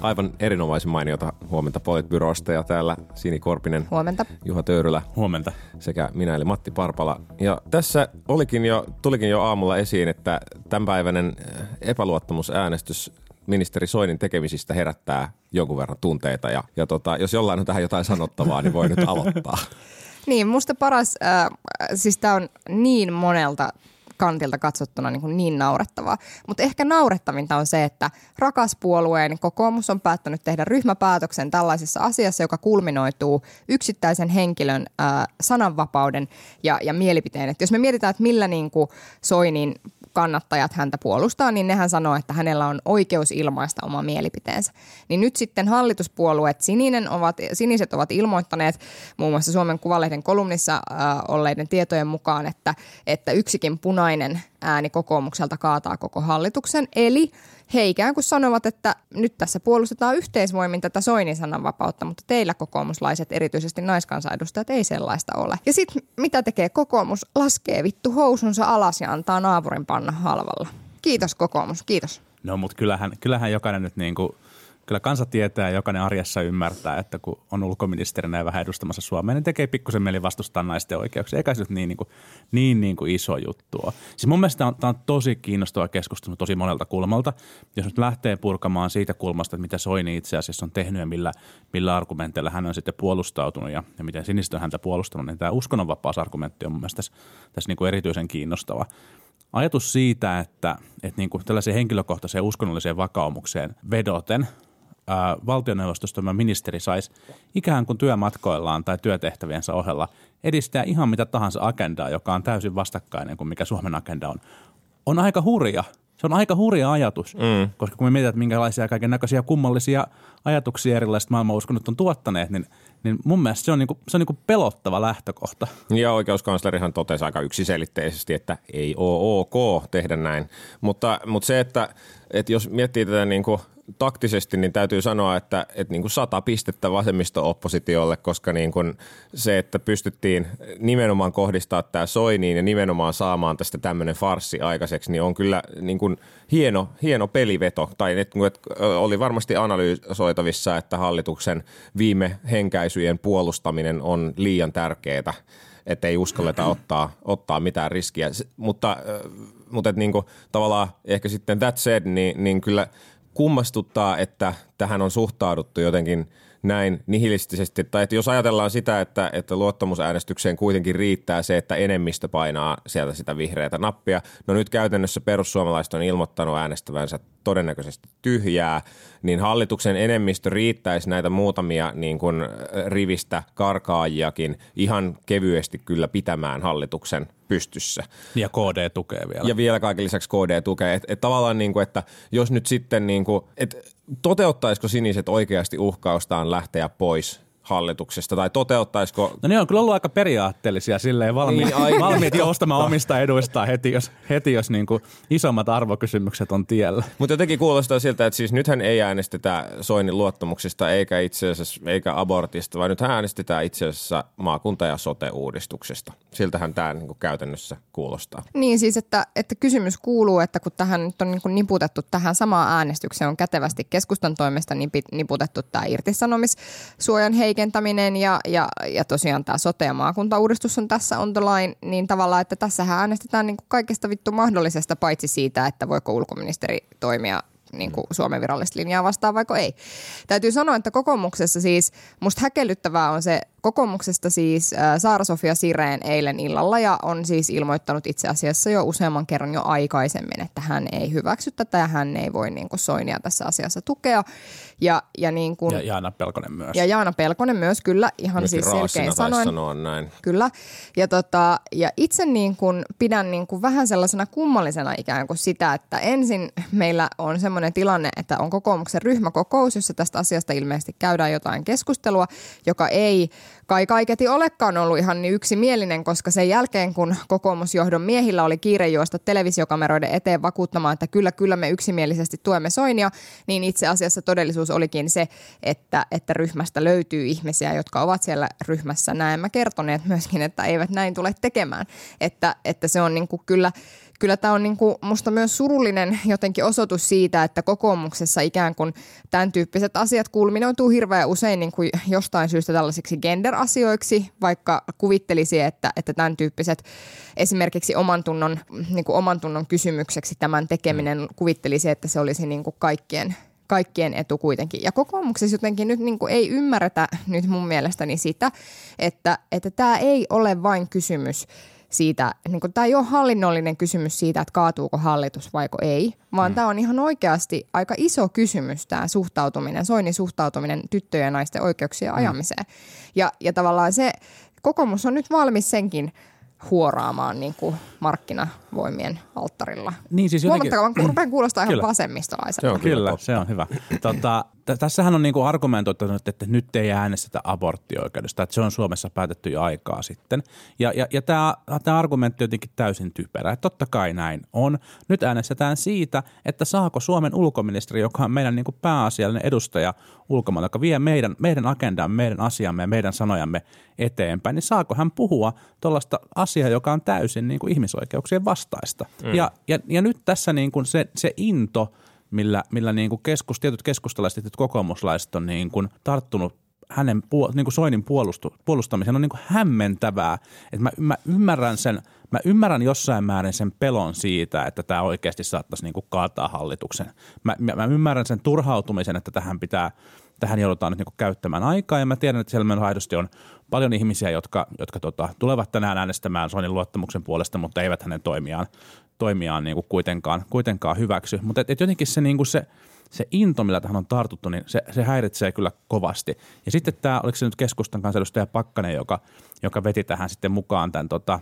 Aivan erinomaisen mainiota huomenta Politbyrosta ja täällä Sini Korpinen, Huomenta. Juha Töyrylä Huomenta. sekä minä eli Matti Parpala. Ja tässä olikin jo, tulikin jo aamulla esiin, että tämänpäiväinen äh, epäluottamusäänestys ministeri Soinin tekemisistä herättää jonkun verran tunteita. Ja, ja tota, jos jollain on tähän jotain sanottavaa, niin voi nyt aloittaa. Niin, musta paras, äh, siis tämä on niin monelta kantilta katsottuna niin, kuin niin naurettavaa. Mutta ehkä naurettavinta on se, että rakas puolueen kokoomus on päättänyt tehdä ryhmäpäätöksen tällaisessa asiassa, joka kulminoituu yksittäisen henkilön äh, sananvapauden ja, ja mielipiteen. Et jos me mietitään, että millä niin kuin Soinin kannattajat häntä puolustaa, niin nehän sanoo, että hänellä on oikeus ilmaista oma mielipiteensä. Niin nyt sitten hallituspuolueet sininen ovat, siniset ovat ilmoittaneet muun muassa Suomen Kuvalehden kolumnissa äh, olleiden tietojen mukaan, että, että yksikin punainen ääni kokoomukselta kaataa koko hallituksen. Eli he ikään kuin sanovat, että nyt tässä puolustetaan yhteisvoimin tätä Soinin sananvapautta, mutta teillä kokoomuslaiset, erityisesti naiskansanedustajat, ei sellaista ole. Ja sitten mitä tekee kokoomus? Laskee vittu housunsa alas ja antaa naapurin panna halvalla. Kiitos kokoomus, kiitos. No mutta kyllähän, kyllähän jokainen nyt niin kuin, kyllä kansa tietää ja jokainen arjessa ymmärtää, että kun on ulkoministerinä ja vähän edustamassa Suomea, niin tekee pikkusen mieli vastustaa naisten oikeuksia. Eikä se nyt niin, niin, kuin, niin, niin kuin iso juttu ole. Siis mun mielestä tämä on, tämä on tosi kiinnostava keskustelu tosi monelta kulmalta. Jos nyt lähtee purkamaan siitä kulmasta, että mitä Soini itse asiassa on tehnyt ja millä, millä argumenteilla hän on sitten puolustautunut ja, ja miten sinistä on häntä puolustanut, niin tämä uskonnonvapausargumentti on mun mielestä tässä, tässä niin kuin erityisen kiinnostava ajatus siitä, että, että niin kuin tällaiseen henkilökohtaiseen uskonnolliseen vakaumukseen vedoten ää, valtioneuvostosta tämä ministeri saisi ikään kuin työmatkoillaan tai työtehtäviensä ohella edistää ihan mitä tahansa agendaa, joka on täysin vastakkainen kuin mikä Suomen agenda on, on aika hurja. Se on aika hurja ajatus, mm. koska kun me mietitään, että minkälaisia kaiken näköisiä kummallisia ajatuksia erilaiset maailmanuskonnot on tuottaneet, niin, niin mun mielestä se on, niinku, se on niinku pelottava lähtökohta. Ja oikeuskanslerihan totesi aika yksiselitteisesti, että ei ole ok tehdä näin. Mutta, mutta se, että, että jos miettii tätä niin kuin taktisesti, niin täytyy sanoa, että, että niin kuin sata pistettä vasemmisto-oppositiolle, koska niin kuin se, että pystyttiin nimenomaan kohdistaa tämä Soiniin ja nimenomaan saamaan tästä tämmöinen farssi aikaiseksi, niin on kyllä niin kuin hieno, hieno peliveto. Tai että oli varmasti analysoitavissa, että hallituksen viime henkäisyjen puolustaminen on liian tärkeää että ei uskalleta ottaa, ottaa mitään riskiä. Mutta, mutta et niinku, tavallaan ehkä sitten that said, niin, niin kyllä kummastuttaa, että tähän on suhtauduttu jotenkin näin nihilistisesti. Tai että jos ajatellaan sitä, että, että luottamusäänestykseen kuitenkin riittää se, että enemmistö painaa sieltä sitä vihreätä nappia. No nyt käytännössä perussuomalaiset on ilmoittanut äänestävänsä todennäköisesti tyhjää, niin hallituksen enemmistö riittäisi näitä muutamia niin kuin rivistä karkaajiakin ihan kevyesti kyllä pitämään hallituksen pystyssä. Ja KD tukee vielä. Ja vielä kaiken lisäksi KD tukee. Että et tavallaan, niin kuin, että jos nyt sitten, niin kuin, että toteuttaisiko siniset oikeasti uhkaustaan lähteä pois hallituksesta, tai toteuttaisiko No ne on kyllä ollut aika periaatteellisia silleen valmiit, Niin, aivan. valmiit joustamaan omista eduistaan heti, jos, heti, jos niin kuin isommat arvokysymykset on tiellä. Mutta jotenkin kuulostaa siltä, että siis nythän ei äänestetä Soinin luottamuksesta eikä itse asiassa eikä abortista, vaan nythän äänestetään itse asiassa maakunta- ja sote-uudistuksesta. Siltähän tämä niin käytännössä kuulostaa. Niin siis, että, että kysymys kuuluu, että kun tähän nyt on niin kuin niputettu tähän samaan äänestykseen, on kätevästi keskustan toimesta niputettu tämä irtisanomissuojan heikentäminen ja, ja, ja tosiaan tämä sote- ja maakuntauudistus on tässä on the line, niin tavallaan, että tässähän äänestetään niin kuin kaikesta vittu mahdollisesta, paitsi siitä, että voiko ulkoministeri toimia niin kuin Suomen virallista linjaa vastaan, vaikka ei. Täytyy sanoa, että kokoomuksessa siis, musta häkellyttävää on se, kokoomuksesta siis äh, Saara-Sofia Sireen eilen illalla ja on siis ilmoittanut itse asiassa jo useamman kerran jo aikaisemmin, että hän ei hyväksy tätä ja hän ei voi niin kuin Soinia tässä asiassa tukea. Ja, ja, niin kuin, Ja Jaana Pelkonen myös. ja Jaana Pelkonen myös kyllä ihan Myöskin siis selkein sanoen. sanoa näin. Kyllä. Ja, tota, ja itse niin kuin pidän niin kuin vähän sellaisena kummallisena ikään kuin sitä, että ensin meillä on semmoinen tilanne, että on kokoomuksen ryhmäkokous, jossa tästä asiasta ilmeisesti käydään jotain keskustelua, joka ei kai kaiketi olekaan ollut ihan niin yksimielinen, koska sen jälkeen kun kokoomusjohdon miehillä oli kiire juosta televisiokameroiden eteen vakuuttamaan, että kyllä, kyllä me yksimielisesti tuemme Soinia, niin itse asiassa todellisuus olikin se, että, että ryhmästä löytyy ihmisiä, jotka ovat siellä ryhmässä näemmä kertoneet myöskin, että eivät näin tule tekemään. Että, että se on niin kuin kyllä kyllä tämä on niinku musta myös surullinen jotenkin osoitus siitä, että kokoomuksessa ikään kuin tämän tyyppiset asiat kulminoituu hirveän usein niinku jostain syystä tällaisiksi gender-asioiksi, vaikka kuvittelisi, että, että tämän tyyppiset esimerkiksi oman tunnon, niinku oman tunnon kysymykseksi tämän tekeminen mm. kuvittelisi, että se olisi niinku kaikkien kaikkien etu kuitenkin. Ja kokoomuksessa jotenkin nyt niin kuin ei ymmärretä nyt mun mielestäni sitä, että, että tämä ei ole vain kysymys siitä, niin kuin, tämä ei ole hallinnollinen kysymys siitä, että kaatuuko hallitus vaiko ei, vaan mm. tämä on ihan oikeasti aika iso kysymys tämä suhtautuminen, Soinin suhtautuminen tyttöjen ja naisten oikeuksien mm. ajamiseen. Ja, ja tavallaan se, kokoomus on nyt valmis senkin huoraamaan niin kuin markkinavoimien alttarilla. Niin siis jotenkin... Huomattakaa, rupean kuulostaa ihan vasemmistolaiselta. Kyllä, se on hyvä. Tota, tässähän on niinku argumentoitu, että nyt ei äänestetä aborttioikeudesta, että se on Suomessa päätetty jo aikaa sitten. Ja, ja, ja tämä, argumentti on jotenkin täysin typerä. Että totta kai näin on. Nyt äänestetään siitä, että saako Suomen ulkoministeri, joka on meidän niinku pääasiallinen edustaja ulkomailla, joka vie meidän, meidän agendan, meidän asiamme ja meidän sanojamme eteenpäin, niin saako hän puhua tuollaista asiaa, joka on täysin niin kuin ihmisoikeuksien vastaista. Mm. Ja, ja, ja nyt tässä niin kuin se, se into – millä, millä niin kuin keskus, tietyt keskustalaiset ja kokoomuslaiset on niin kuin tarttunut hänen niin kuin Soinin puolustu, puolustamiseen on niin kuin hämmentävää. Että mä, mä, ymmärrän sen, mä ymmärrän jossain määrin sen pelon siitä, että tämä oikeasti saattaisi niin kuin kaataa hallituksen. Mä, mä, mä ymmärrän sen turhautumisen, että tähän pitää, tähän joudutaan nyt niin käyttämään aikaa ja mä tiedän, että siellä meillä aidosti on paljon ihmisiä, jotka, jotka tota, tulevat tänään äänestämään Soinin luottamuksen puolesta, mutta eivät hänen toimiaan, toimiaan niin kuin kuitenkaan, kuitenkaan hyväksy. Mutta et, et jotenkin se, niin kuin se, se into, millä tähän on tartuttu, niin se, se häiritsee kyllä kovasti. Ja sitten tämä, oliko se nyt keskustan kansanedustaja Pakkanen, joka, joka veti tähän sitten mukaan tämän tota,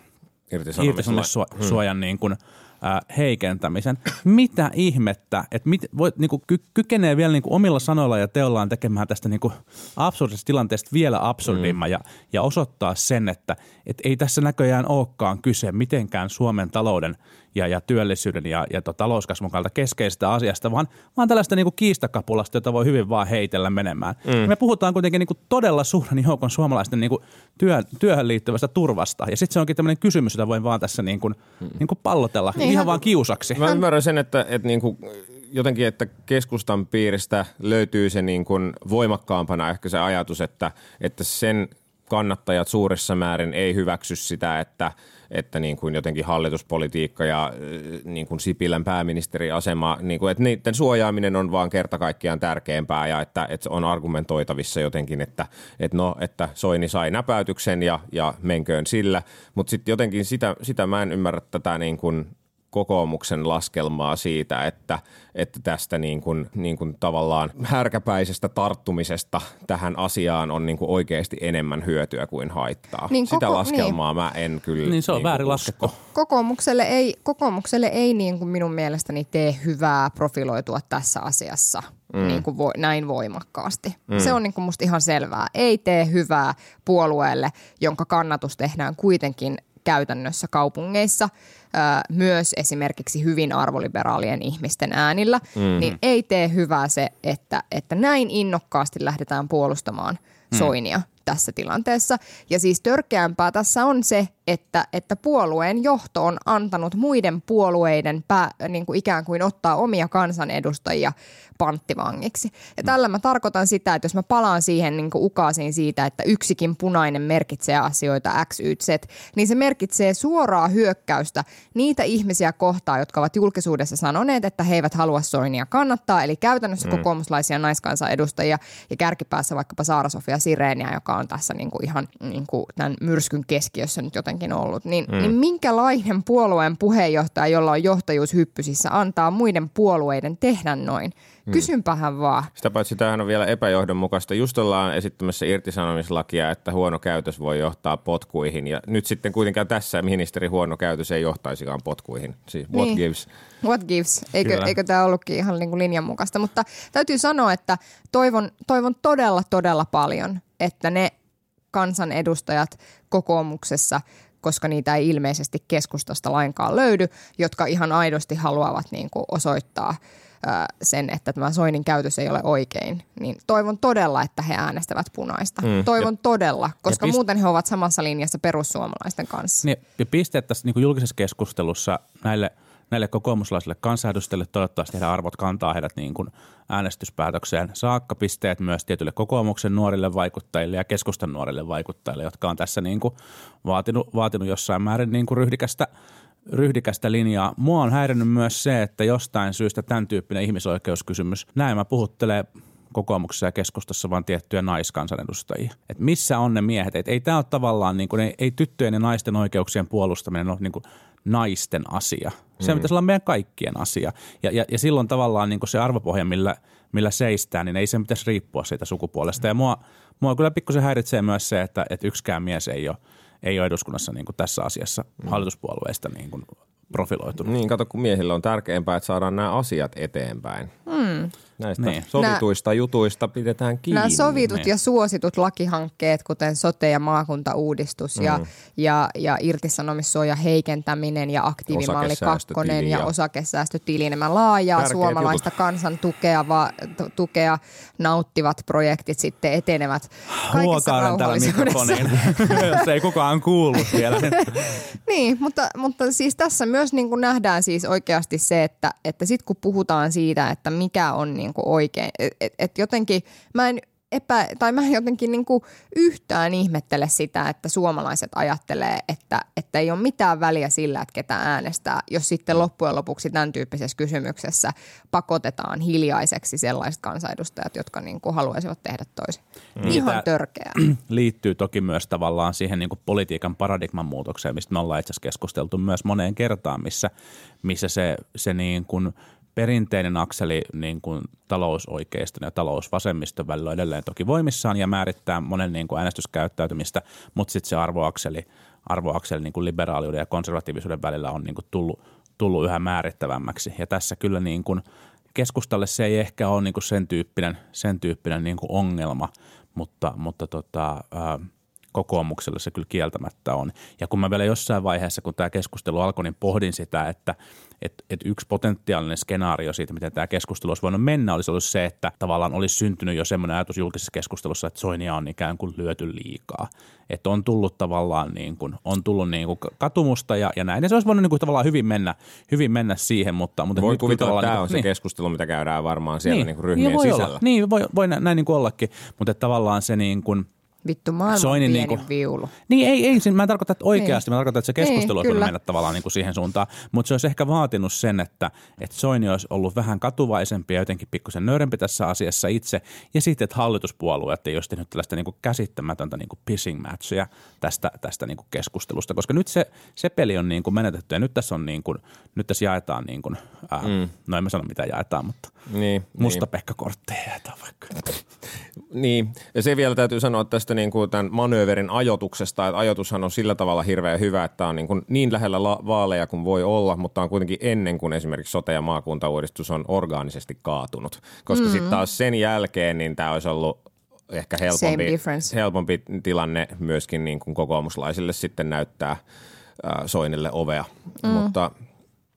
irtisanomissuojan hmm. niin kuin, heikentämisen. Mitä ihmettä, että mit, voit, niin kuin, ky, kykenee vielä niin kuin omilla sanoilla ja teollaan tekemään tästä niin kuin absurdista tilanteesta vielä absurdimman mm. ja, ja osoittaa sen, että et ei tässä näköjään olekaan kyse mitenkään Suomen talouden – ja, ja työllisyyden ja, ja to, talouskasvun kannalta keskeisestä asiasta, vaan, vaan tällaista niin kuin kiistakapulasta, jota voi hyvin vaan heitellä menemään. Mm. Me puhutaan kuitenkin niin kuin todella suuren joukon suomalaisten niin kuin työ, työhön liittyvästä turvasta. Ja sitten se onkin tämmöinen kysymys, jota voin vaan tässä niin kuin, mm. niin kuin pallotella niin, ihan vaan kiusaksi. Mä ymmärrän sen, että, että niin kuin jotenkin, että keskustan piiristä löytyy se niin kuin voimakkaampana ehkä se ajatus, että, että sen kannattajat suuressa määrin ei hyväksy sitä, että, että niin kuin jotenkin hallituspolitiikka ja äh, niin kuin Sipilän pääministeriasema, niin kuin, että niiden suojaaminen on vaan kerta kaikkiaan tärkeämpää ja että, että on argumentoitavissa jotenkin, että, että, no, että Soini sai näpäytyksen ja, ja menköön sillä, mutta sitten jotenkin sitä, sitä mä en ymmärrä tätä niin kuin kokoomuksen laskelmaa siitä, että, että tästä niin kuin, niin kuin tavallaan härkäpäisestä tarttumisesta tähän asiaan on niin kuin oikeasti enemmän hyötyä kuin haittaa. Niin Sitä koko, laskelmaa niin. mä en kyllä Niin se on niin väärin laskettu. Kokoomukselle ei, kokoomukselle ei niin kuin minun mielestäni tee hyvää profiloitua tässä asiassa mm. niin kuin vo, näin voimakkaasti. Mm. Se on niin kuin musta ihan selvää. Ei tee hyvää puolueelle, jonka kannatus tehdään kuitenkin käytännössä kaupungeissa – myös esimerkiksi hyvin arvoliberaalien ihmisten äänillä, mm-hmm. niin ei tee hyvää se, että, että näin innokkaasti lähdetään puolustamaan mm. Tässä tilanteessa. Ja siis törkeämpää tässä on se, että, että puolueen johto on antanut muiden puolueiden pää, niin kuin ikään kuin ottaa omia kansanedustajia panttivangiksi. Ja tällä mä tarkoitan sitä, että jos mä palaan siihen niin kuin ukaasiin siitä, että yksikin punainen merkitsee asioita X, Y, Z, niin se merkitsee suoraa hyökkäystä niitä ihmisiä kohtaan, jotka ovat julkisuudessa sanoneet, että he eivät halua Soinia kannattaa, eli käytännössä mm. kokoomuslaisia naiskansanedustajia ja kärkipäässä vaikkapa Saara-Sofia Sireeniä, joka on tässä niin kuin ihan niin kuin tämän myrskyn keskiössä nyt jotenkin ollut. Niin, mm. niin minkälainen puolueen puheenjohtaja, jolla on johtajuus hyppysissä, antaa muiden puolueiden tehdä noin? Hmm. Kysynpähän vaan. Sitä paitsi tämähän on vielä epäjohdonmukaista. Just ollaan esittämässä irtisanomislakia, että huono käytös voi johtaa potkuihin. Ja nyt sitten kuitenkaan tässä ministeri huono käytös ei johtaisikaan potkuihin. Siis what niin. gives? What gives? Eikö, eikö tämä ollutkin ihan niin kuin linjan mukaista? Mutta täytyy sanoa, että toivon, toivon todella, todella paljon, että ne kansanedustajat kokoomuksessa, koska niitä ei ilmeisesti keskustasta lainkaan löydy, jotka ihan aidosti haluavat niin kuin osoittaa sen, että tämä Soinin käytös ei ole oikein, niin toivon todella, että he äänestävät punaista. Mm. Toivon ja, todella, koska pist- muuten he ovat samassa linjassa perussuomalaisten kanssa. Niin, ja pisteet tässä niin julkisessa keskustelussa näille, näille kokoomuslaisille kansanedustajille toivottavasti heidän arvot kantaa heidät niin kuin äänestyspäätökseen saakka. Pisteet myös tietyille kokoomuksen nuorille vaikuttajille ja keskustan nuorille vaikuttajille, jotka on tässä niin kuin vaatinut, vaatinut jossain määrin niin kuin ryhdikästä ryhdikästä linjaa. Mua on häirinnyt myös se, että jostain syystä tämän tyyppinen ihmisoikeuskysymys, näin puhuttelee kokoomuksessa ja keskustassa vaan tiettyjä naiskansanedustajia. Et missä on ne miehet? Et ei tämä ole tavallaan, niin kuin, ei, ei tyttöjen ja naisten oikeuksien puolustaminen ole niin kuin naisten asia. Se mm. pitäisi olla meidän kaikkien asia. Ja, ja, ja silloin tavallaan niin kuin se arvopohja, millä, millä seistään, niin ei sen pitäisi riippua siitä sukupuolesta. Ja mua, mua kyllä pikkusen häiritsee myös se, että, että yksikään mies ei ole ei ole eduskunnassa niin kuin tässä asiassa mm. hallituspuolueista niin kuin profiloitunut. Niin, kato, kun miehillä on tärkeämpää, että saadaan nämä asiat eteenpäin. Mm. Näistä niin. sovituista Nää, jutuista pidetään kiinni. Nämä sovitut niin. ja suositut lakihankkeet, kuten sote- ja maakuntauudistus mm. ja, ja, ja irtisanomissuoja heikentäminen ja aktiivimalli kakkonen ja, ja osakesäästötili, nämä laajaa Tärkeät suomalaista jutut. kansan tukea, va, tukea nauttivat projektit sitten etenevät kaikessa rauhallisuudessa. jos ei kukaan kuullut vielä. niin, mutta, mutta siis tässä myös niin kuin nähdään siis oikeasti se, että, että sitten kun puhutaan siitä, että mikä on niin kuin oikein, että et, et jotenkin mä en epä, tai mä jotenkin niin kuin yhtään ihmettele sitä, että suomalaiset ajattelee, että, että ei ole mitään väliä sillä, että ketä äänestää, jos sitten loppujen lopuksi tämän tyyppisessä kysymyksessä pakotetaan hiljaiseksi sellaiset kansanedustajat, jotka niin kuin haluaisivat tehdä toisin. Mm. Ihan törkeää. Liittyy toki myös tavallaan siihen niin kuin politiikan paradigman muutokseen, mistä me ollaan itse asiassa keskusteltu myös moneen kertaan, missä, missä se, se niin kuin – perinteinen akseli niin kuin talousoikeiston ja talousvasemmiston välillä on edelleen toki voimissaan ja määrittää monen niin kuin äänestyskäyttäytymistä, mutta sitten se arvoakseli, arvoakseli niin kuin liberaaliuden ja konservatiivisuuden välillä on niin kuin tullut, tullut yhä määrittävämmäksi. Ja tässä kyllä niin kuin keskustalle se ei ehkä ole niin kuin sen tyyppinen, sen tyyppinen niin kuin ongelma, mutta, mutta tota, ää, kokoomukselle se kyllä kieltämättä on. Ja kun mä vielä jossain vaiheessa, kun tämä keskustelu alkoi, niin pohdin sitä, että – että et yksi potentiaalinen skenaario siitä, miten tämä keskustelu olisi voinut mennä, olisi ollut se, että tavallaan olisi syntynyt jo semmoinen ajatus julkisessa keskustelussa, että Soinia on ikään kuin lyöty liikaa. Että on tullut tavallaan niin kuin, on tullut niin kuin katumusta ja, ja näin. Ja se olisi voinut niin kuin tavallaan hyvin mennä, hyvin mennä siihen, mutta, mutta voi kuvitella, että tämä niin, on se niin. keskustelu, mitä käydään varmaan siellä niin, niin kuin ryhmien voi sisällä. Olla. Niin, voi, voi näin niin kuin ollakin, mutta tavallaan se niin kuin – Vittu, maailman Soinin pieni niin kuin, viulu. Niin, ei, ei, mä en tarkoita, että oikeasti, niin. mä tarkoitan, että se keskustelu niin, olisi mennä tavallaan niin kuin siihen suuntaan, mutta se olisi ehkä vaatinut sen, että, että Soini olisi ollut vähän katuvaisempi ja jotenkin pikkusen nöyrempi tässä asiassa itse, ja sitten, että hallituspuolueet ei olisi tehnyt tällaista niin kuin käsittämätöntä niin kuin pissing matchia tästä, tästä niin kuin keskustelusta, koska nyt se, se peli on niin kuin menetetty, ja nyt tässä on niin kuin, nyt tässä jaetaan niin kuin, ää, mm. no en mä sano mitä jaetaan, mutta niin, musta niin. Pekka-kortteja jaetaan vaikka. niin, ja se vielä täytyy sanoa tästä niin kuin tämän manööverin ajotuksesta, että ajotushan on sillä tavalla hirveän hyvä, että on niin, kuin niin lähellä la- vaaleja kuin voi olla, mutta on kuitenkin ennen kuin esimerkiksi sote- ja maakuntauudistus on orgaanisesti kaatunut. Koska mm-hmm. sitten taas sen jälkeen niin tämä olisi ollut ehkä helpompi, helpompi tilanne myöskin niin kuin kokoomuslaisille sitten näyttää äh, Soinille ovea. Mm. Mutta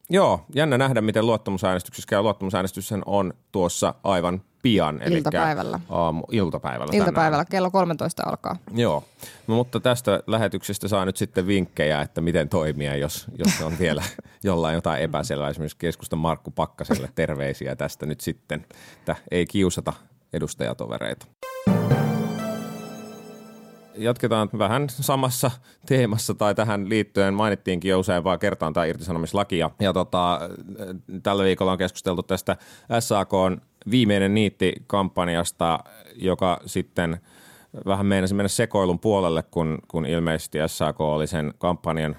joo, jännä nähdä, miten luottamusäänestyksessä käy. Luottamusäänestyshän on tuossa aivan pian. Eli iltapäivällä. Aamu, iltapäivällä. Iltapäivällä, kello 13 alkaa. Joo, no, mutta tästä lähetyksestä saa nyt sitten vinkkejä, että miten toimia, jos, jos on vielä jollain jotain epäselvää. Esimerkiksi keskustan Markku Pakkaselle terveisiä tästä nyt sitten, että ei kiusata edustajatovereita jatketaan vähän samassa teemassa tai tähän liittyen mainittiinkin jo useampaa kertaan tämä irtisanomislaki ja, ja tota, tällä viikolla on keskusteltu tästä SAK viimeinen niitti-kampanjasta, joka sitten vähän meinasi mennä sekoilun puolelle, kun, kun ilmeisesti SAK oli sen kampanjan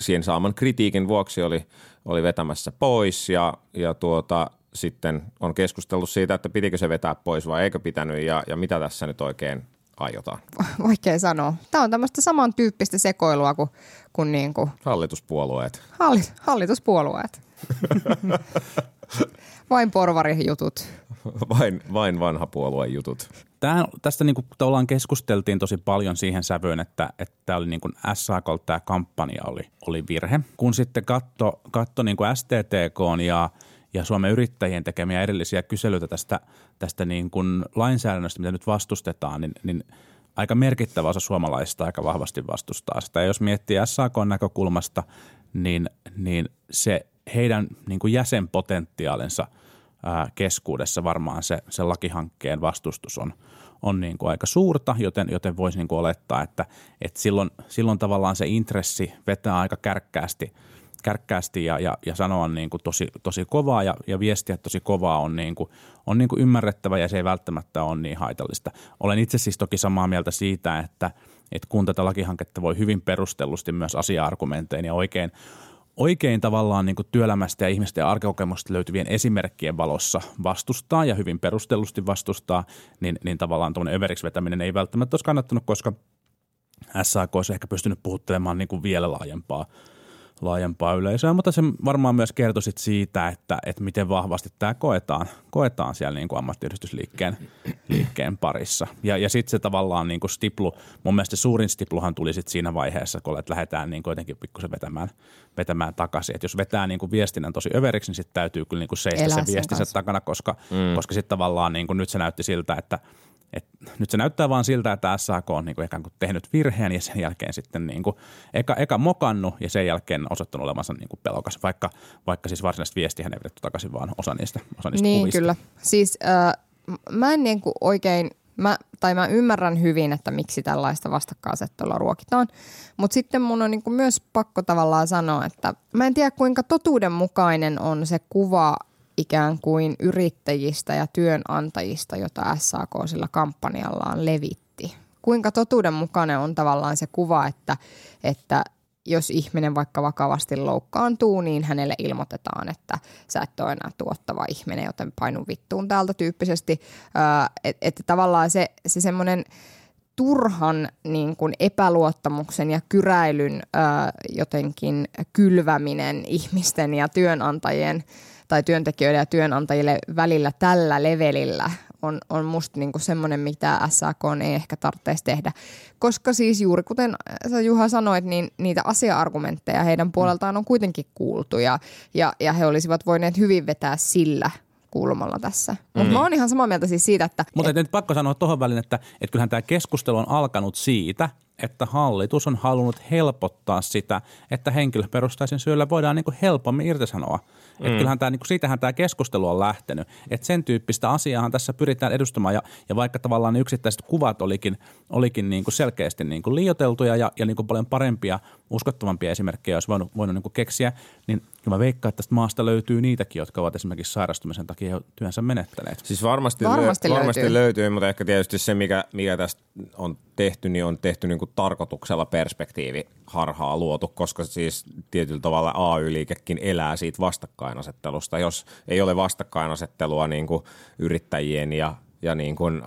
siihen saaman kritiikin vuoksi oli, oli vetämässä pois ja, ja tuota, sitten on keskustellut siitä, että pitikö se vetää pois vai eikö pitänyt ja, ja mitä tässä nyt oikein aiotaan? Vaikea sanoa. Tämä on tämmöistä samantyyppistä sekoilua kuin, kuin, niin kuin hallituspuolueet. Halli, hallituspuolueet. Vain porvarijutut. vain, vain vanha puolueen jutut. Tää, tästä niin kuin tavallaan keskusteltiin tosi paljon siihen sävyyn, että, että tämä oli niin kuin SAK, tämä kampanja oli, oli virhe. Kun sitten katso, katso niin kuin STTK ja, ja Suomen yrittäjien tekemiä erillisiä kyselyitä tästä, tästä niin kuin lainsäädännöstä, mitä nyt vastustetaan, niin, niin aika merkittävä osa suomalaisista aika vahvasti vastustaa sitä. Ja jos miettii SAK näkökulmasta, niin, niin se heidän niin kuin jäsenpotentiaalinsa keskuudessa varmaan se, se lakihankkeen vastustus on, on niin kuin aika suurta, joten, joten voisi niin olettaa, että, että silloin, silloin tavallaan se intressi vetää aika kärkkäästi, kärkkäästi ja, ja, ja sanoa niin kuin tosi, tosi kovaa ja, ja viestiä tosi kovaa on, niin kuin, on niin kuin ymmärrettävä ja se ei välttämättä ole niin haitallista. Olen itse siis toki samaa mieltä siitä, että, että kun tätä lakihanketta voi hyvin perustellusti myös asia-argumentein ja oikein, oikein tavallaan niin kuin työelämästä ja ihmisten arkikokemusta löytyvien esimerkkien valossa vastustaa ja hyvin perustellusti vastustaa, niin, niin tavallaan tuonne överiksi vetäminen ei välttämättä olisi kannattanut, koska SAK olisi ehkä pystynyt puhuttelemaan niin kuin vielä laajempaa laajempaa yleisöä, mutta se varmaan myös kertoi sit siitä, että, että miten vahvasti tämä koetaan, koetaan siellä niin kuin ammattiyhdistysliikkeen liikkeen parissa. Ja, ja sitten se tavallaan niin kuin stiplu, mun mielestä se suurin stipluhan tuli sitten siinä vaiheessa, kun että lähdetään niin kuin jotenkin pikkusen vetämään, vetämään takaisin. Et jos vetää niin kuin viestinnän tosi överiksi, niin sitten täytyy kyllä niin kuin seistä Elää se sen viestinsä kanssa. takana, koska, mm. koska sitten tavallaan niin kuin nyt se näytti siltä, että et nyt se näyttää vaan siltä, että SAK on niinku ikään kuin tehnyt virheen ja sen jälkeen sitten niinku eka, eka mokannut ja sen jälkeen osoittanut olevansa niinku pelokas, vaikka, vaikka siis varsinaisesti viestihän ei vedetty takaisin, vaan osa niistä, osa niistä Niin, kuvista. kyllä. Siis äh, mä en niinku oikein, mä, tai mä ymmärrän hyvin, että miksi tällaista vastakkainasettelua ruokitaan, mutta sitten mun on niinku myös pakko tavallaan sanoa, että mä en tiedä kuinka totuudenmukainen on se kuva ikään kuin yrittäjistä ja työnantajista, jota SAK sillä kampanjallaan levitti. Kuinka totuudenmukainen on tavallaan se kuva, että, että jos ihminen vaikka vakavasti loukkaantuu, niin hänelle ilmoitetaan, että sä et ole enää tuottava ihminen, joten painu vittuun täältä tyyppisesti. Että et tavallaan se, se semmoinen turhan niin kuin epäluottamuksen ja kyräilyn jotenkin kylväminen ihmisten ja työnantajien tai työntekijöiden ja työnantajille välillä tällä levelillä on, on musta niinku semmoinen, mitä SAK ei ehkä tarvitsisi tehdä. Koska siis juuri kuten sä Juha sanoit, niin niitä asia-argumentteja heidän puoleltaan on kuitenkin kuultu ja, ja, ja he olisivat voineet hyvin vetää sillä kulmalla tässä. Mutta mm. mä oon ihan samaa mieltä siis siitä, että Mutta et, nyt pakko sanoa tuohon väliin, että, että kyllähän tämä keskustelu on alkanut siitä, että hallitus on halunnut helpottaa sitä, että henkilöperustaisen syyllä voidaan niin kuin helpommin irtisanoa. Mm. Että kyllähän tämä, niin kuin, siitähän tämä keskustelu on lähtenyt. Että sen tyyppistä asiaahan tässä pyritään edustamaan ja, ja vaikka tavallaan ne yksittäiset kuvat olikin, olikin niin kuin selkeästi niin kuin liioteltuja ja, ja niin kuin paljon parempia, uskottavampia esimerkkejä olisi voinut, voinut niin kuin keksiä, niin kyllä mä veikkaan, että tästä maasta löytyy niitäkin, jotka ovat esimerkiksi sairastumisen takia työnsä menettäneet. Siis varmasti, Varmasti lö- löytyy. varmasti löytyy, mutta ehkä tietysti se, mikä, mikä tästä on tehty, niin on tehty niin kuin tarkoituksella perspektiivi harhaa luotu, koska siis tietyllä tavalla AY-liikekin elää siitä vastakkainasettelusta. Jos ei ole vastakkainasettelua niin kuin yrittäjien ja, ja niin kuin,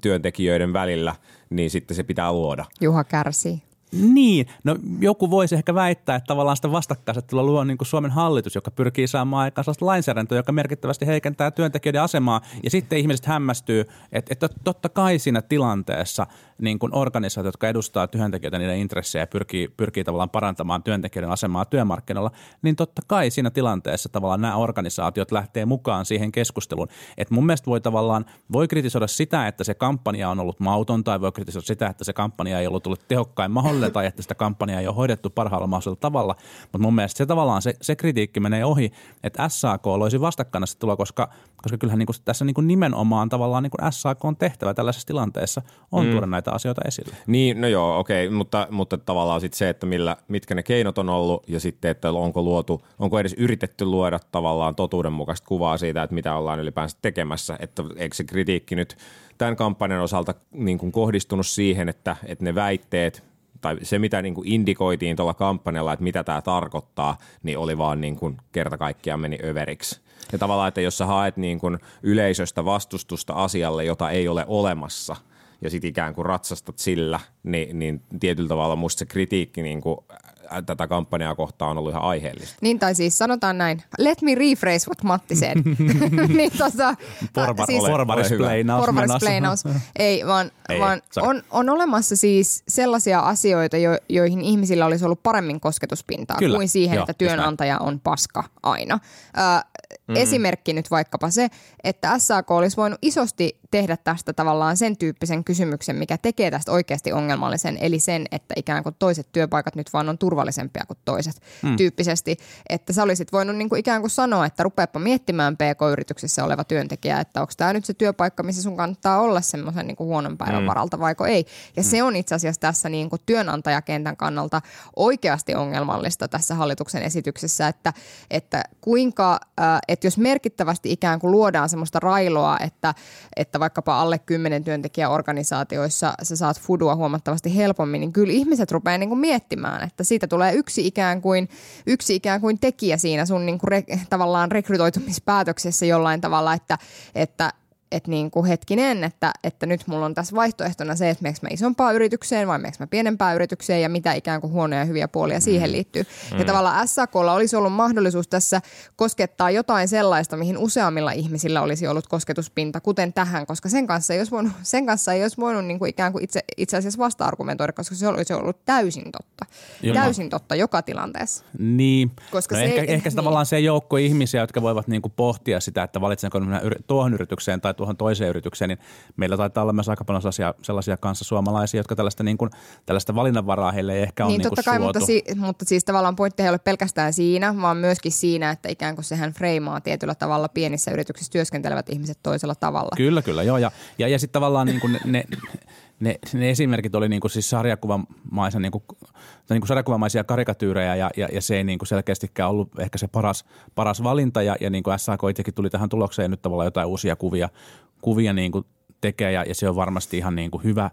työntekijöiden välillä, niin sitten se pitää luoda. Juha kärsii. Niin, no joku voisi ehkä väittää, että tavallaan sitä vastakkainasettelua luo niin kuin Suomen hallitus, joka pyrkii saamaan aikaan sellaista lainsäädäntöä, joka merkittävästi heikentää työntekijöiden asemaa. Ja sitten ihmiset hämmästyy, että, että totta kai siinä tilanteessa niin kuin organisaatiot, jotka edustaa työntekijöitä, niiden intressejä ja pyrkii, pyrkii tavallaan parantamaan työntekijöiden asemaa työmarkkinoilla, niin totta kai siinä tilanteessa tavallaan nämä organisaatiot lähtee mukaan siihen keskusteluun. Et mun mielestä voi tavallaan, voi kritisoida sitä, että se kampanja on ollut mauton tai voi kritisoida sitä, että se kampanja ei ollut tullut tehokkain mahdollinen tai että sitä kampanjaa ei ole hoidettu parhaalla mahdollisella tavalla. Mutta mun mielestä se tavallaan se, se kritiikki menee ohi, että SAK loisi vastakkainasettelua, koska, koska kyllähän niin kuin tässä niin kuin nimenomaan tavallaan niin kuin SAK on tehtävä tällaisessa tilanteessa on mm. tuoda näitä asioita esille. Niin, no joo, okei, mutta, mutta tavallaan sitten se, että millä, mitkä ne keinot on ollut ja sitten, että onko luotu, onko edes yritetty luoda tavallaan totuudenmukaista kuvaa siitä, että mitä ollaan ylipäänsä tekemässä, että eikö se kritiikki nyt tämän kampanjan osalta niin kuin kohdistunut siihen, että, että ne väitteet, tai se mitä niin kuin indikoitiin tuolla kampanjalla, että mitä tämä tarkoittaa, niin oli vaan niin kuin kerta kaikkiaan meni överiksi. Ja tavallaan, että jos sä haet niin kuin yleisöstä vastustusta asialle, jota ei ole olemassa – ja sitten ikään kuin ratsastat sillä, niin, niin tietyllä tavalla musta se kritiikki niin kuin tätä kampanjaa kohtaan on ollut ihan aiheellista. Niin tai siis sanotaan näin, let me rephrase what Matti said. niin tota, Porvar, siis-. Porvarispleinaus. Ei, vaan, Ei, vaan sorry. on, on olemassa siis sellaisia asioita, jo, joihin ihmisillä olisi ollut paremmin kosketuspintaa Kyllä, kuin siihen, joo, että työnantaja on paska aina. Ö, mm. Esimerkki nyt vaikkapa se, että SAK olisi voinut isosti tehdä tästä tavallaan sen tyyppisen kysymyksen, mikä tekee tästä oikeasti ongelmallisen, eli sen, että ikään kuin toiset työpaikat nyt vaan on turvallisempia kuin toiset mm. tyyppisesti. Että sä olisit voinut niin kuin ikään kuin sanoa, että rupeapa miettimään PK-yrityksessä oleva työntekijä, että onko tämä nyt se työpaikka, missä sun kannattaa olla semmoisen niin kuin huonon päivän mm. varalta vaiko ei. Ja mm. se on itse asiassa tässä niin kuin työnantajakentän kannalta oikeasti ongelmallista tässä hallituksen esityksessä, että, että kuinka, äh, että jos merkittävästi ikään kuin luodaan semmoista railoa, että, että vaikkapa alle 10 työntekijä organisaatioissa sä saat fudua huomattavasti helpommin, niin kyllä ihmiset rupeaa niin kuin miettimään, että siitä tulee yksi ikään kuin, yksi ikään kuin tekijä siinä sun niin kuin re, tavallaan rekrytoitumispäätöksessä jollain tavalla, että, että että niin kuin hetkinen, että, että nyt mulla on tässä vaihtoehtona se, että meneekö mä isompaan yritykseen vai meneekö mä pienempään yritykseen ja mitä ikään kuin huonoja ja hyviä puolia siihen liittyy. Mm. Ja tavallaan SAKlla olisi ollut mahdollisuus tässä koskettaa jotain sellaista, mihin useammilla ihmisillä olisi ollut kosketuspinta, kuten tähän, koska sen kanssa ei olisi voinut, sen kanssa ei olisi voinut niin kuin ikään kuin itse, itse asiassa vasta-argumentoida, koska se olisi ollut täysin totta. Joo. Täysin totta joka tilanteessa. Niin, Koska no se ehkä, ei- ehkä se niin. tavallaan se joukko ihmisiä, jotka voivat niinku pohtia sitä, että valitsenko minä tuohon yritykseen tai tuohon toiseen yritykseen, niin meillä taitaa olla myös aika paljon sellaisia, sellaisia kanssa suomalaisia, jotka tällaista, niinku, tällaista valinnanvaraa heille ei ehkä ole Niin niinku totta kai, suotu. mutta, si- mutta siis tavallaan pointti ei ole pelkästään siinä, vaan myöskin siinä, että ikään kuin sehän freimaa tietyllä tavalla pienissä yrityksissä työskentelevät ihmiset toisella tavalla. Kyllä, kyllä, joo. Ja, ja, ja sitten tavallaan niin kuin ne, ne, ne, ne, esimerkit oli niin kuin siis sarjakuvamaisen, niin kuin, tai niin kuin sarjakuvamaisia karikatyyrejä ja, ja, ja, se ei niin kuin selkeästikään ollut ehkä se paras, paras valinta ja, ja niin kuin SAK itsekin tuli tähän tulokseen nyt tavallaan jotain uusia kuvia, kuvia niin kuin tekee ja, ja se on varmasti ihan niin kuin hyvä,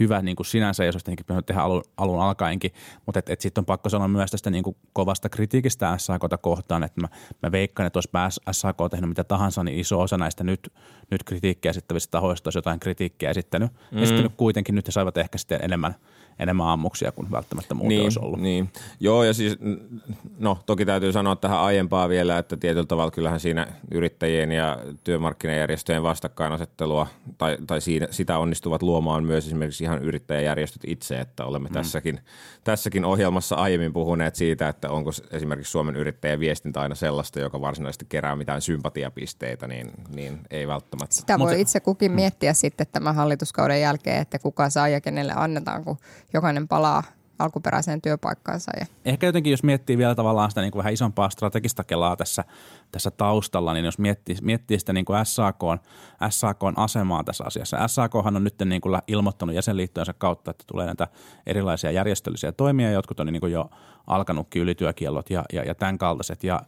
hyvä niin kuin sinänsä, jos olisi tietenkin pitänyt tehdä alun, alun alkaenkin, mutta et, et sitten on pakko sanoa myös tästä niin kuin kovasta kritiikistä SAKta kohtaan, että mä, mä veikkaan, että olisi SAK tehnyt mitä tahansa, niin iso osa näistä nyt, nyt kritiikkiä esittävistä tahoista olisi jotain kritiikkiä esittänyt. Mm. Esittänyt kuitenkin, nyt he saivat ehkä sitten enemmän, enemmän ammuksia kuin välttämättä muuten niin, olisi ollut. Niin. Joo, ja siis, no toki täytyy sanoa tähän aiempaa vielä, että tietyllä tavalla kyllähän siinä yrittäjien ja työmarkkinajärjestöjen vastakkainasettelua tai, tai siinä, sitä onnistuvat luomaan myös esimerkiksi ihan yrittäjäjärjestöt itse, että olemme mm. tässäkin, tässäkin ohjelmassa aiemmin puhuneet siitä, että onko esimerkiksi Suomen yrittäjän viestintä aina sellaista, joka varsinaisesti kerää mitään sympatiapisteitä, niin, niin ei välttämättä. Sitä voi Mutta- itse kukin miettiä sitten tämän hallituskauden jälkeen, että kuka saa ja kenelle annetaan, kun jokainen palaa alkuperäiseen työpaikkaansa. Ja Ehkä jotenkin, jos miettii vielä tavallaan sitä niin kuin vähän isompaa strategista kelaa tässä, tässä taustalla, niin jos miettii, miettii sitä niin kuin SAKn, SAKn asemaa tässä asiassa. SAKhan on nyt niin kuin ilmoittanut jäsenliittojensa kautta, että tulee näitä erilaisia järjestöllisiä toimia, jotkut on niin kuin jo alkanutkin ylityökiellot ja, ja, ja tämän kaltaiset. Ja,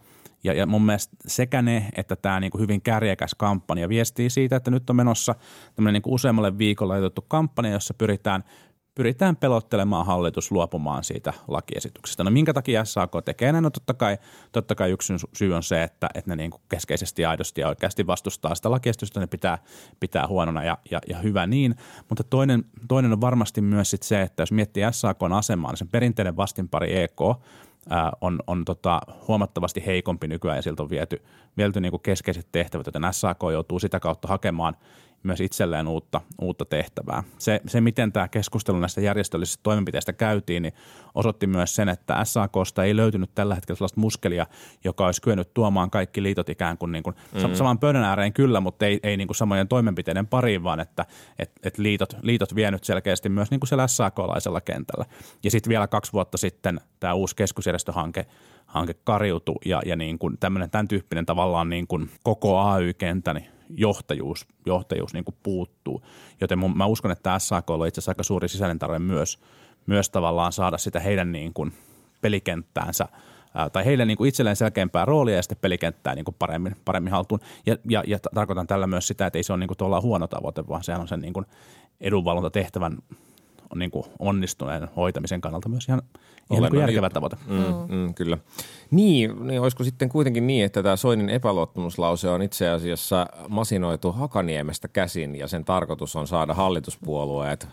ja, ja mun mielestä sekä ne, että tämä niin kuin hyvin kärjekäs kampanja viestii siitä, että nyt on menossa tämmöinen niin kuin useammalle viikolla laitettu kampanja, jossa pyritään pyritään pelottelemaan hallitus luopumaan siitä lakiesityksestä. No minkä takia SAK tekee näin? No totta kai, totta kai yksi syy on se, että, että ne niin kuin keskeisesti aidosti ja oikeasti vastustaa sitä lakiesitystä, ne pitää, pitää huonona ja, ja, ja hyvä niin. Mutta toinen, toinen on varmasti myös sit se, että jos miettii SAKn asemaa, niin sen perinteinen vastinpari EK on, on tota, huomattavasti heikompi nykyään ja siltä on viety, viety niin kuin keskeiset tehtävät, joten SAK joutuu sitä kautta hakemaan myös itselleen uutta, uutta tehtävää. Se, se, miten tämä keskustelu näistä järjestöllisistä toimenpiteistä käytiin, niin osoitti myös sen, että SAKsta ei löytynyt tällä hetkellä sellaista muskelia, joka olisi kyennyt tuomaan kaikki liitot ikään kuin, niin kuin mm. saman pöydän ääreen kyllä, mutta ei, ei niin kuin samojen toimenpiteiden pariin, vaan että et, et liitot, liitot vie nyt selkeästi myös niin kuin siellä SAK-laisella kentällä. Ja sitten vielä kaksi vuotta sitten tämä uusi keskusjärjestöhanke hanke kariutui ja, ja niin kuin tämmöinen, tämän tyyppinen tavallaan niin kuin koko AY-kentän johtajuus, johtajuus niin kuin puuttuu. Joten mun, mä uskon, että SAK on itse asiassa aika suuri sisäinen tarve myös, myös tavallaan saada sitä heidän niin kuin pelikenttäänsä ää, tai heille niin kuin itselleen selkeämpää roolia ja sitten pelikenttää niin kuin paremmin, paremmin haltuun. Ja, ja, ja tarkoitan tällä myös sitä, että ei se ole niin kuin huono tavoite, vaan sehän on sen niin kuin edunvalvontatehtävän on niin kuin onnistuneen hoitamisen kannalta myös ihan, ihan niin järkevä juttu. tavoite. Mm, mm, kyllä. Niin, niin, olisiko sitten kuitenkin niin, että tämä Soinin epäluottamuslause on itse asiassa masinoitu Hakaniemestä käsin ja sen tarkoitus on saada hallituspuolueet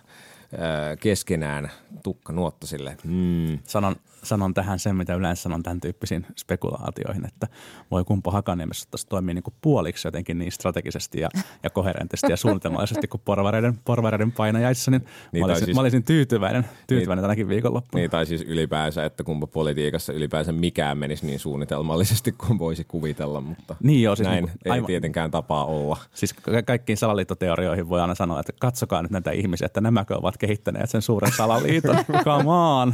keskenään tukka nuotta sille. Mm. Sanon, sanon tähän sen, mitä yleensä sanon tämän tyyppisiin spekulaatioihin, että voi kumpa Hakaniemessä tässä toimii niin kuin puoliksi jotenkin niin strategisesti ja, ja koherentisti ja suunnitelmallisesti kuin porvareiden, porvareiden painajaissa, niin, Niin, mä, tai olisin, siis- mä olisin tyytyväinen, tyytyväinen tänäkin viikonloppuna. Niin, tai siis ylipäänsä, että kumpa politiikassa ylipäänsä mikään menisi niin suunnitelmallisesti kuin voisi kuvitella, mutta Niin joo, siis näin niin kuin ei aivan- tietenkään tapaa olla. Siis ka- kaikkiin salaliittoteorioihin voi aina sanoa, että katsokaa nyt näitä ihmisiä, että nämäkö ovat kehittäneet sen suuren salaliiton. Come on.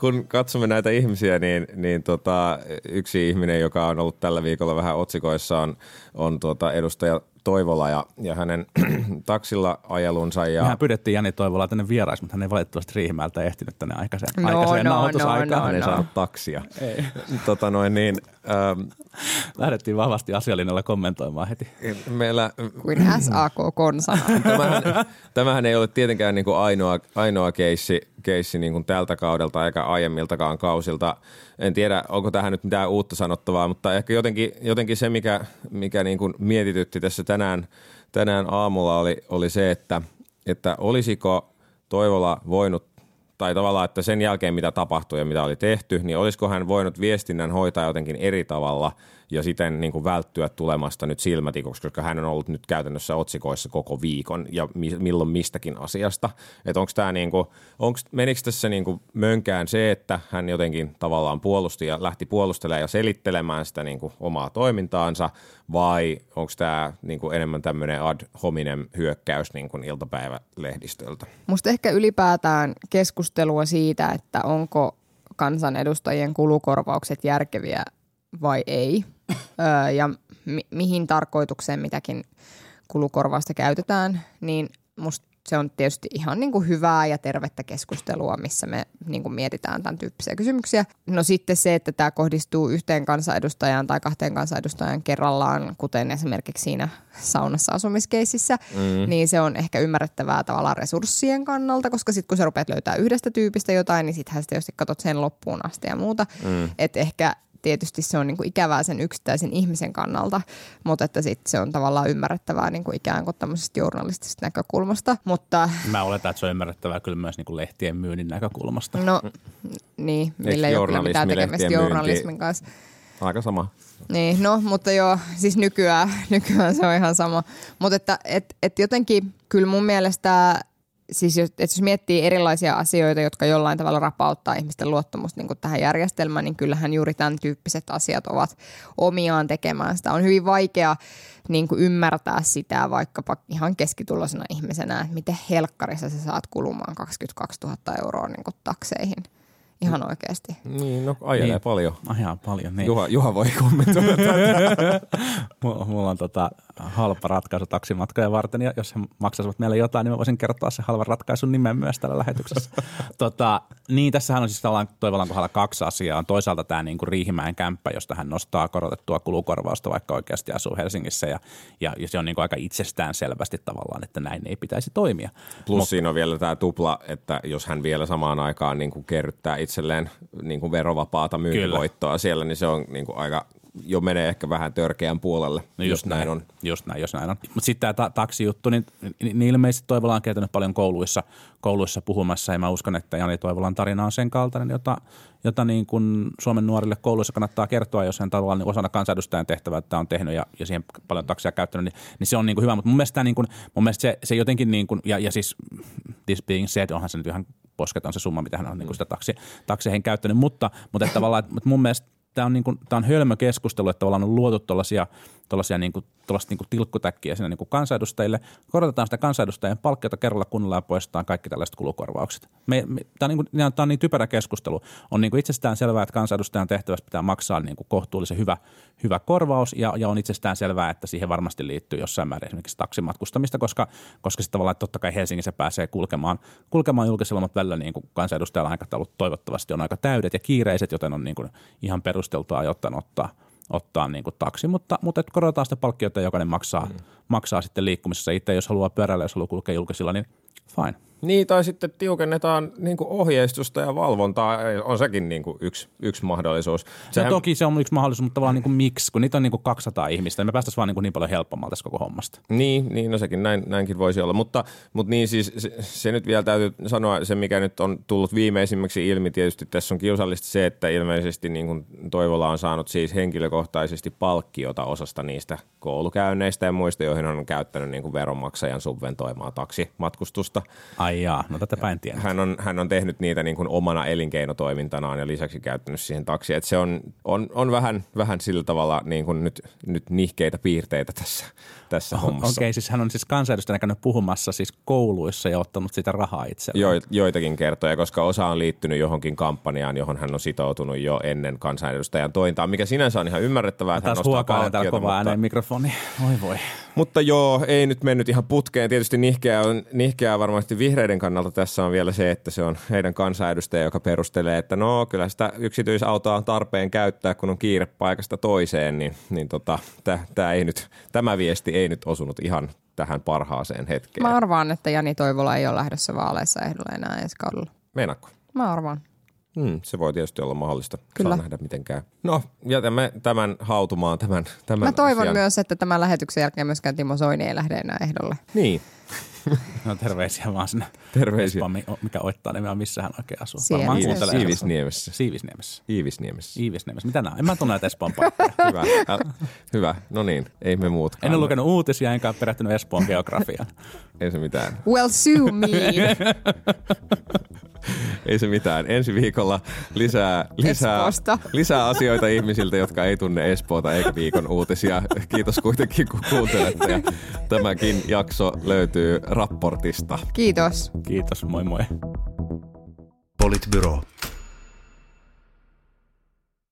kun katsomme näitä ihmisiä, niin, niin tota, yksi ihminen, joka on ollut tällä viikolla vähän otsikoissa, on, on tota edustaja Toivola ja, ja hänen taksilla ajelunsa. Ja, Mehän pyydettiin Jani Toivolaa tänne vieraaksi, mutta hän ei valitettavasti Riihimäeltä ehtinyt tänne aikaiseen, No, aikaiseen no, nauhoitusaikaan. no, hän ei no. saanut taksia. Ei. Tota noin, niin, ähm, Lähdettiin vahvasti asialinjalla kommentoimaan heti. meillä, Kuin SAK-konsana. tämähän, tämähän ei ole tietenkään niin kuin ainoa, ainoa keissi, keissi niin kuin tältä kaudelta eikä aiemmiltakaan kausilta. En tiedä, onko tähän nyt mitään uutta sanottavaa, mutta ehkä jotenkin, jotenkin se, mikä, mikä niin kuin mietitytti tässä tänään, tänään aamulla oli, oli se, että, että olisiko Toivola voinut tai tavallaan, että sen jälkeen mitä tapahtui ja mitä oli tehty, niin olisiko hän voinut viestinnän hoitaa jotenkin eri tavalla ja siten niin kuin välttyä tulemasta nyt silmätikoksi, koska hän on ollut nyt käytännössä otsikoissa koko viikon ja mi- milloin mistäkin asiasta. Että onko tämä niin kuin, menikö tässä niin kuin mönkään se, että hän jotenkin tavallaan puolusti ja lähti puolustelemaan ja selittelemään sitä niin kuin omaa toimintaansa vai onko tämä niin kuin enemmän tämmöinen ad hominem hyökkäys niin kuin iltapäivälehdistöltä? Musta ehkä ylipäätään keskustelua siitä, että onko kansanedustajien kulukorvaukset järkeviä vai ei. Öö, ja mi- mihin tarkoitukseen mitäkin kulukorvausta käytetään, niin musta se on tietysti ihan niin kuin hyvää ja tervettä keskustelua, missä me niin kuin mietitään tämän tyyppisiä kysymyksiä. No sitten se, että tämä kohdistuu yhteen kansanedustajaan tai kahteen kansanedustajan kerrallaan, kuten esimerkiksi siinä saunassa asumiskeississä, mm. niin se on ehkä ymmärrettävää tavallaan resurssien kannalta, koska sitten kun sä rupeat löytää yhdestä tyypistä jotain, niin sittenhän sitten jos katsot sen loppuun asti ja muuta. Mm. Että ehkä tietysti se on niin kuin ikävää sen yksittäisen ihmisen kannalta, mutta että sit se on tavallaan ymmärrettävää niin kuin ikään kuin tämmöisestä journalistisesta näkökulmasta. Mutta Mä oletan, että se on ymmärrettävää kyllä myös niin kuin lehtien myynnin näkökulmasta. no niin, millä ei ole kyllä mitään tekemistä lehtien myynti- journalismin kanssa. Aika sama. Niin, no, mutta joo, siis nykyään, nykyään se on ihan sama. Mutta että et, et jotenkin kyllä mun mielestä, siis jos, et jos miettii erilaisia asioita, jotka jollain tavalla rapauttaa ihmisten luottamusta niin tähän järjestelmään, niin kyllähän juuri tämän tyyppiset asiat ovat omiaan tekemään sitä. On hyvin vaikea niin kuin ymmärtää sitä vaikkapa ihan keskituloisena ihmisenä, että miten helkkarissa sä saat kulumaan 22 000 euroa niin kuin takseihin. Ihan oikeasti. Niin, no ajelee Niin. paljon. Ihan paljon. Niin. Juha, Juha voi kommentoida. Mulla, mulla on tota halpa ratkaisu taksimatkoja varten, ja jos he maksaisivat meille jotain, niin mä voisin kertoa sen halvan ratkaisun nimen myös tällä lähetyksessä. tota, niin, tässähän on siis Toivolan kohdalla kaksi asiaa. On toisaalta tämä niin kuin Riihimäen kämppä, josta hän nostaa korotettua kulukorvausta, vaikka oikeasti asuu Helsingissä, ja, ja, se on niin kuin aika itsestään selvästi tavallaan, että näin ei pitäisi toimia. Plus siinä on vielä tämä tupla, että jos hän vielä samaan aikaan niin kuin kerryttää itselleen niin kuin verovapaata myyntivoittoa siellä, niin se on niin kuin aika, jo menee ehkä vähän törkeän puolelle. No just näin on. Just näin, jos näin on. Mutta sitten tämä ta- taksijuttu, niin, niin ilmeisesti Toivola on käytänyt paljon kouluissa, kouluissa puhumassa ja mä uskon, että Jani Toivolan tarina on sen kaltainen, jota, jota niin kuin Suomen nuorille kouluissa kannattaa kertoa, jos hän tavallaan niin osana kansanedustajan tehtävää että on tehnyt ja, ja siihen paljon taksia käyttänyt, niin, niin se on niin kuin hyvä. Mutta mun mielestä, tää niin kuin, mun mielestä se, se jotenkin, niin kuin, ja, ja siis this being said, onhan se nyt ihan posketon se summa, mitä hän on niin kuin sitä taksi, takseihin käyttänyt, mutta, mutta että tavallaan, että mun mielestä tämä on, niin kuin, tämä on hölmö keskustelu, että tavallaan on luotu tuollaisia, tuollaisia niin kuin, niin kuin tilkkutäkkiä sinne niin kuin kansanedustajille. Korotetaan sitä kansanedustajien palkkiota kerralla kunnolla ja poistetaan kaikki tällaiset kulukorvaukset. Me, me, tämä, on niin kuin, tämä on niin typerä keskustelu. On niin kuin itsestään selvää, että kansanedustajan tehtävästä pitää maksaa niin kuin kohtuullisen hyvä, hyvä korvaus ja, ja on itsestään selvää, että siihen varmasti liittyy jossain määrin esimerkiksi taksimatkustamista, koska, koska sitten tavallaan totta kai Helsingissä pääsee kulkemaan, kulkemaan julkisella, mutta välillä niin kuin kansanedustajalla aikataulut toivottavasti on aika täydet ja kiireiset, joten on niin kuin ihan perusteltua ajoittain ottaa, ottaa niin kuin taksi, mutta, mutta että korotetaan sitä palkkiota jokainen maksaa, mm. maksaa sitten liikkumisessa itse, jos haluaa pyöräillä, jos haluaa kulkea julkisilla, niin fine. Niin, tai sitten tiukennetaan niin kuin ohjeistusta ja valvontaa, on sekin niin kuin yksi, yksi mahdollisuus. Sehän... No toki se on yksi mahdollisuus, mutta tavallaan niin kuin miksi, kun niitä on niin kuin 200 ihmistä, niin me päästäisiin vaan niin, kuin niin paljon helpommalta tässä koko hommasta. Niin, niin no sekin näin, näinkin voisi olla, mutta, mutta niin siis se, se, nyt vielä täytyy sanoa, se mikä nyt on tullut viimeisimmäksi ilmi, tietysti tässä on kiusallista se, että ilmeisesti niin kuin Toivola on saanut siis henkilökohtaisesti palkkiota osasta niistä koulukäynneistä ja muista, joihin on käyttänyt niin kuin veronmaksajan subventoimaa taksimatkustusta. Ai jaa, no tätä en tiedä. Hän on, hän on tehnyt niitä niin kuin omana elinkeinotoimintanaan ja lisäksi käyttänyt siihen taksi. Et se on, on, on vähän, vähän sillä tavalla niin kuin nyt, nyt nihkeitä piirteitä tässä, tässä oh, hommassa. Okei, okay, siis hän on siis kansanedustajana käynyt puhumassa siis kouluissa ja ottanut sitä rahaa itselleen. Jo, joitakin kertoja, koska osa on liittynyt johonkin kampanjaan, johon hän on sitoutunut jo ennen kansanedustajan tointaa, mikä sinänsä on ihan ymmärrettävää, että hän nostaa palkkiota. kovaa mutta... ääneen mikrofoni. Oi voi. Mutta joo, ei nyt mennyt ihan putkeen. Tietysti nihkeää, on, nihkeää varmasti vihreiden kannalta tässä on vielä se, että se on heidän kansanedustaja, joka perustelee, että no kyllä sitä yksityisautoa on tarpeen käyttää, kun on kiire paikasta toiseen, niin, niin tota, tämä, ei nyt, tämä viesti ei nyt osunut ihan tähän parhaaseen hetkeen. Mä arvaan, että Jani Toivola ei ole lähdössä vaaleissa ehdolle enää ensi kaudella. Meinaatko? Mä arvaan. Hmm, se voi tietysti olla mahdollista. Kyllä. Saa nähdä mitenkään. No, jätämme tämän hautumaan. Tämän, tämän Mä toivon asian. myös, että tämän lähetyksen jälkeen myöskään Timo Soini ei lähde enää ehdolle. Niin. No terveisiä vaan sinne. Terveisiä. Espaan, mikä oittaa nimeä, missä hän oikein asuu. Siellä. Siivisniemessä. Siivisniemessä. Iivisniemessä. Iivisniemessä. Mitä nämä? En mä tunne näitä Espoon paikkoja. hyvä. Äh, hyvä. No niin, ei me muutkaan. En ole lukenut uutisia, enkä perehtynyt Espoon geografiaan. ei se mitään. Well, sue me. ei se mitään. Ensi viikolla lisää, lisää, lisää asioita ihmisiltä, jotka ei tunne Espoota eikä viikon uutisia. Kiitos kuitenkin, kun kuuntelette. Ja tämäkin jakso löytyy raportista. Kiitos. Kiitos, moi moi. Politbyro.